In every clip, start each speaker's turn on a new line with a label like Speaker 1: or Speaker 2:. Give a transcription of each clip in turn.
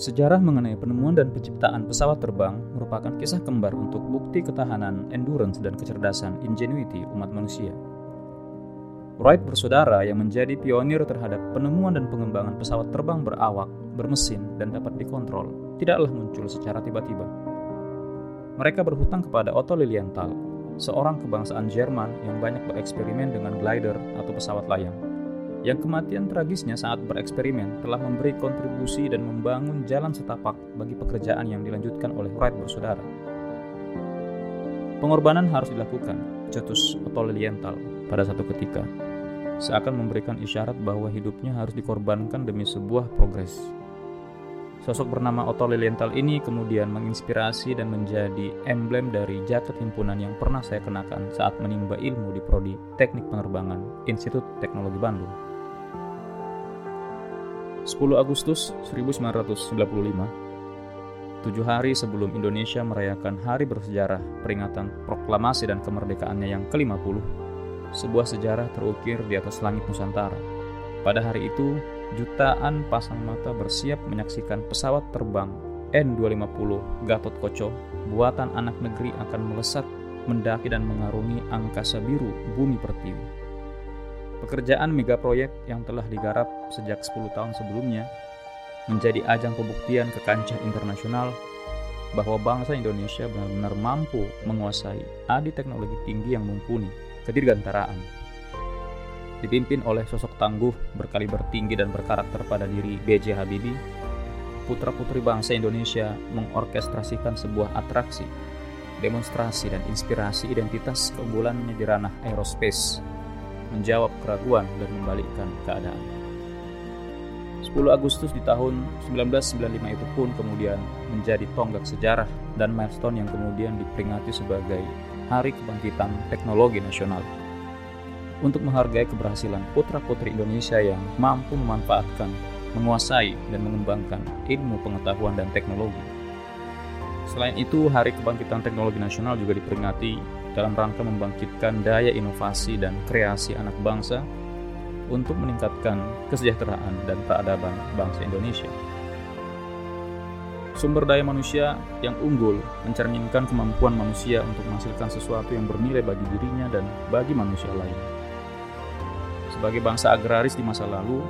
Speaker 1: Sejarah mengenai penemuan dan penciptaan pesawat terbang merupakan kisah kembar untuk bukti ketahanan, endurance, dan kecerdasan ingenuity umat manusia. Wright bersaudara yang menjadi pionir terhadap penemuan dan pengembangan pesawat terbang berawak, bermesin, dan dapat dikontrol, tidaklah muncul secara tiba-tiba. Mereka berhutang kepada Otto Lilienthal, seorang kebangsaan Jerman yang banyak bereksperimen dengan glider atau pesawat layang yang kematian tragisnya saat bereksperimen telah memberi kontribusi dan membangun jalan setapak bagi pekerjaan yang dilanjutkan oleh Wright bersaudara. Pengorbanan harus dilakukan, cetus Lilienthal pada satu ketika, seakan memberikan isyarat bahwa hidupnya harus dikorbankan demi sebuah progres. Sosok bernama Otto Lilienthal ini kemudian menginspirasi dan menjadi emblem dari jaket himpunan yang pernah saya kenakan saat menimba ilmu di Prodi Teknik Penerbangan Institut Teknologi Bandung. 10 Agustus 1995 Tujuh hari sebelum Indonesia merayakan hari bersejarah peringatan proklamasi dan kemerdekaannya yang ke-50, sebuah sejarah terukir di atas langit Nusantara. Pada hari itu, jutaan pasang mata bersiap menyaksikan pesawat terbang N250 Gatot Koco buatan anak negeri akan melesat mendaki dan mengarungi angkasa biru bumi pertiwi. Pekerjaan megaproyek yang telah digarap sejak 10 tahun sebelumnya menjadi ajang pembuktian ke kancah internasional bahwa bangsa Indonesia benar-benar mampu menguasai adi teknologi tinggi yang mumpuni kedirgantaraan. Dipimpin oleh sosok tangguh, berkaliber tinggi dan berkarakter pada diri B.J. Habibie, putra-putri bangsa Indonesia mengorkestrasikan sebuah atraksi, demonstrasi dan inspirasi identitas keunggulannya di ranah aerospace menjawab keraguan dan membalikkan keadaan. 10 Agustus di tahun 1995 itu pun kemudian menjadi tonggak sejarah dan milestone yang kemudian diperingati sebagai Hari Kebangkitan Teknologi Nasional. Untuk menghargai keberhasilan putra-putri Indonesia yang mampu memanfaatkan, menguasai, dan mengembangkan ilmu pengetahuan dan teknologi. Selain itu, Hari Kebangkitan Teknologi Nasional juga diperingati dalam rangka membangkitkan daya inovasi dan kreasi anak bangsa untuk meningkatkan kesejahteraan dan peradaban bangsa Indonesia. Sumber daya manusia yang unggul mencerminkan kemampuan manusia untuk menghasilkan sesuatu yang bernilai bagi dirinya dan bagi manusia lain. Sebagai bangsa agraris di masa lalu,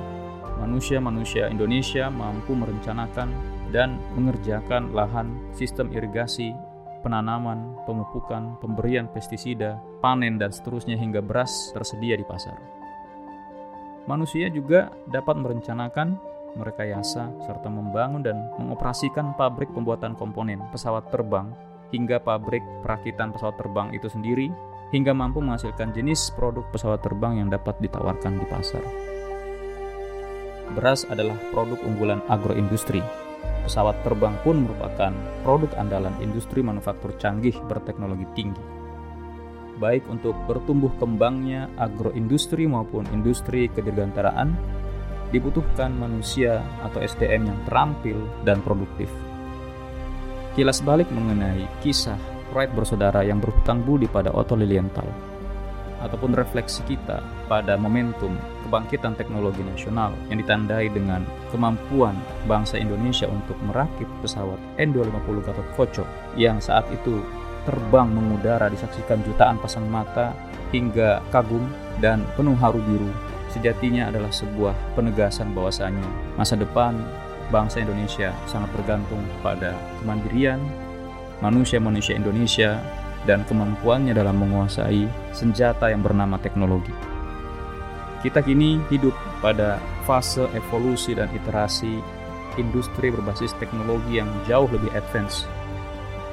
Speaker 1: manusia-manusia Indonesia mampu merencanakan dan mengerjakan lahan sistem irigasi penanaman, pemupukan, pemberian pestisida, panen, dan seterusnya hingga beras tersedia di pasar. Manusia juga dapat merencanakan, merekayasa, serta membangun dan mengoperasikan pabrik pembuatan komponen pesawat terbang hingga pabrik perakitan pesawat terbang itu sendiri hingga mampu menghasilkan jenis produk pesawat terbang yang dapat ditawarkan di pasar. Beras adalah produk unggulan agroindustri Pesawat terbang pun merupakan produk andalan industri manufaktur canggih berteknologi tinggi. Baik untuk bertumbuh kembangnya agroindustri maupun industri kedirgantaraan, dibutuhkan manusia atau SDM yang terampil dan produktif. Kilas balik mengenai kisah Wright bersaudara yang berhutang budi pada Otto Lilienthal ataupun refleksi kita pada momentum kebangkitan teknologi nasional yang ditandai dengan kemampuan bangsa Indonesia untuk merakit pesawat N250 Gatot Koco yang saat itu terbang mengudara disaksikan jutaan pasang mata hingga kagum dan penuh haru biru sejatinya adalah sebuah penegasan bahwasanya masa depan bangsa Indonesia sangat bergantung pada kemandirian manusia-manusia Indonesia dan kemampuannya dalam menguasai senjata yang bernama teknologi. Kita kini hidup pada fase evolusi dan iterasi industri berbasis teknologi yang jauh lebih advance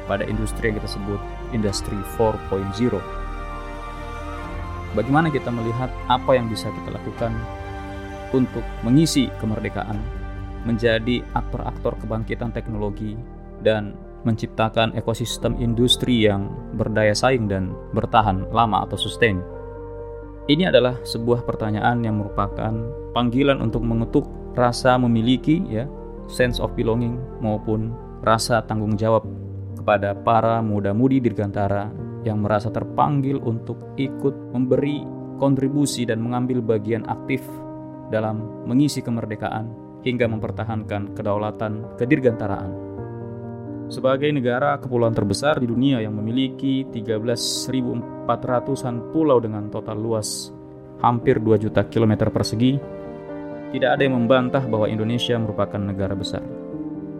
Speaker 1: pada industri yang kita sebut industri 4.0. Bagaimana kita melihat apa yang bisa kita lakukan untuk mengisi kemerdekaan, menjadi aktor-aktor kebangkitan teknologi, dan menciptakan ekosistem industri yang berdaya saing dan bertahan lama atau sustain? Ini adalah sebuah pertanyaan yang merupakan panggilan untuk mengetuk rasa memiliki ya, sense of belonging maupun rasa tanggung jawab kepada para muda-mudi dirgantara yang merasa terpanggil untuk ikut memberi kontribusi dan mengambil bagian aktif dalam mengisi kemerdekaan hingga mempertahankan kedaulatan kedirgantaraan. Sebagai negara kepulauan terbesar di dunia yang memiliki 13.400-an pulau dengan total luas hampir 2 juta kilometer persegi, tidak ada yang membantah bahwa Indonesia merupakan negara besar.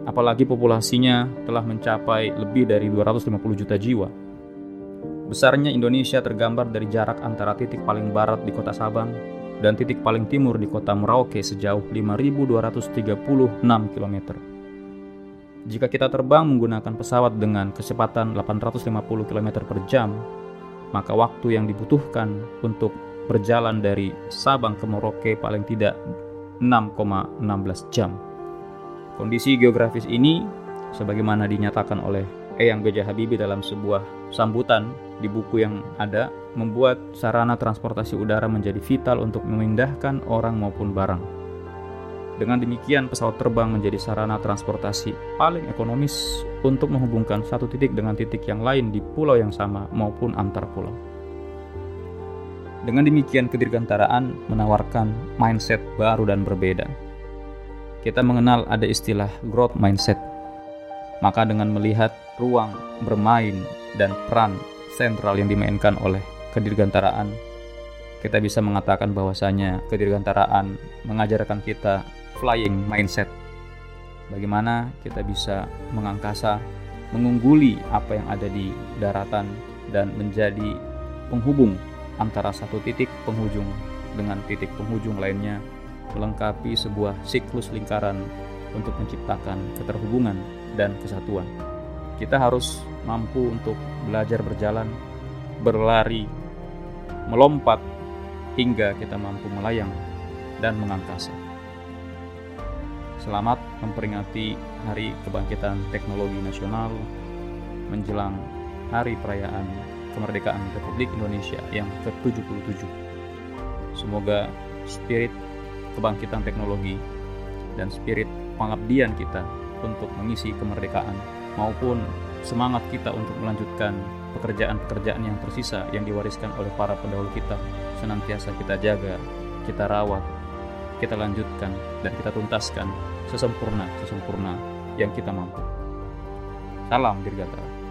Speaker 1: Apalagi populasinya telah mencapai lebih dari 250 juta jiwa. Besarnya Indonesia tergambar dari jarak antara titik paling barat di kota Sabang dan titik paling timur di kota Merauke sejauh 5.236 km. Jika kita terbang menggunakan pesawat dengan kecepatan 850 km per jam, maka waktu yang dibutuhkan untuk berjalan dari Sabang ke Merauke paling tidak 6,16 jam. Kondisi geografis ini, sebagaimana dinyatakan oleh Eyang B.J. Habibie dalam sebuah sambutan di buku yang ada, membuat sarana transportasi udara menjadi vital untuk memindahkan orang maupun barang. Dengan demikian, pesawat terbang menjadi sarana transportasi paling ekonomis untuk menghubungkan satu titik dengan titik yang lain di pulau yang sama maupun antar pulau. Dengan demikian, kedirgantaraan menawarkan mindset baru dan berbeda. Kita mengenal ada istilah growth mindset. Maka dengan melihat ruang bermain dan peran sentral yang dimainkan oleh kedirgantaraan, kita bisa mengatakan bahwasanya kedirgantaraan mengajarkan kita flying mindset. Bagaimana kita bisa mengangkasa, mengungguli apa yang ada di daratan dan menjadi penghubung antara satu titik penghujung dengan titik penghujung lainnya, melengkapi sebuah siklus lingkaran untuk menciptakan keterhubungan dan kesatuan. Kita harus mampu untuk belajar berjalan, berlari, melompat hingga kita mampu melayang dan mengangkasa. Selamat memperingati Hari Kebangkitan Teknologi Nasional menjelang Hari Perayaan Kemerdekaan Republik Indonesia yang ke-77. Semoga spirit kebangkitan teknologi dan spirit pengabdian kita untuk mengisi kemerdekaan maupun semangat kita untuk melanjutkan pekerjaan-pekerjaan yang tersisa yang diwariskan oleh para pendahulu kita senantiasa kita jaga, kita rawat, kita lanjutkan dan kita tuntaskan sesempurna sesempurna yang kita mampu. Salam Dirgantara.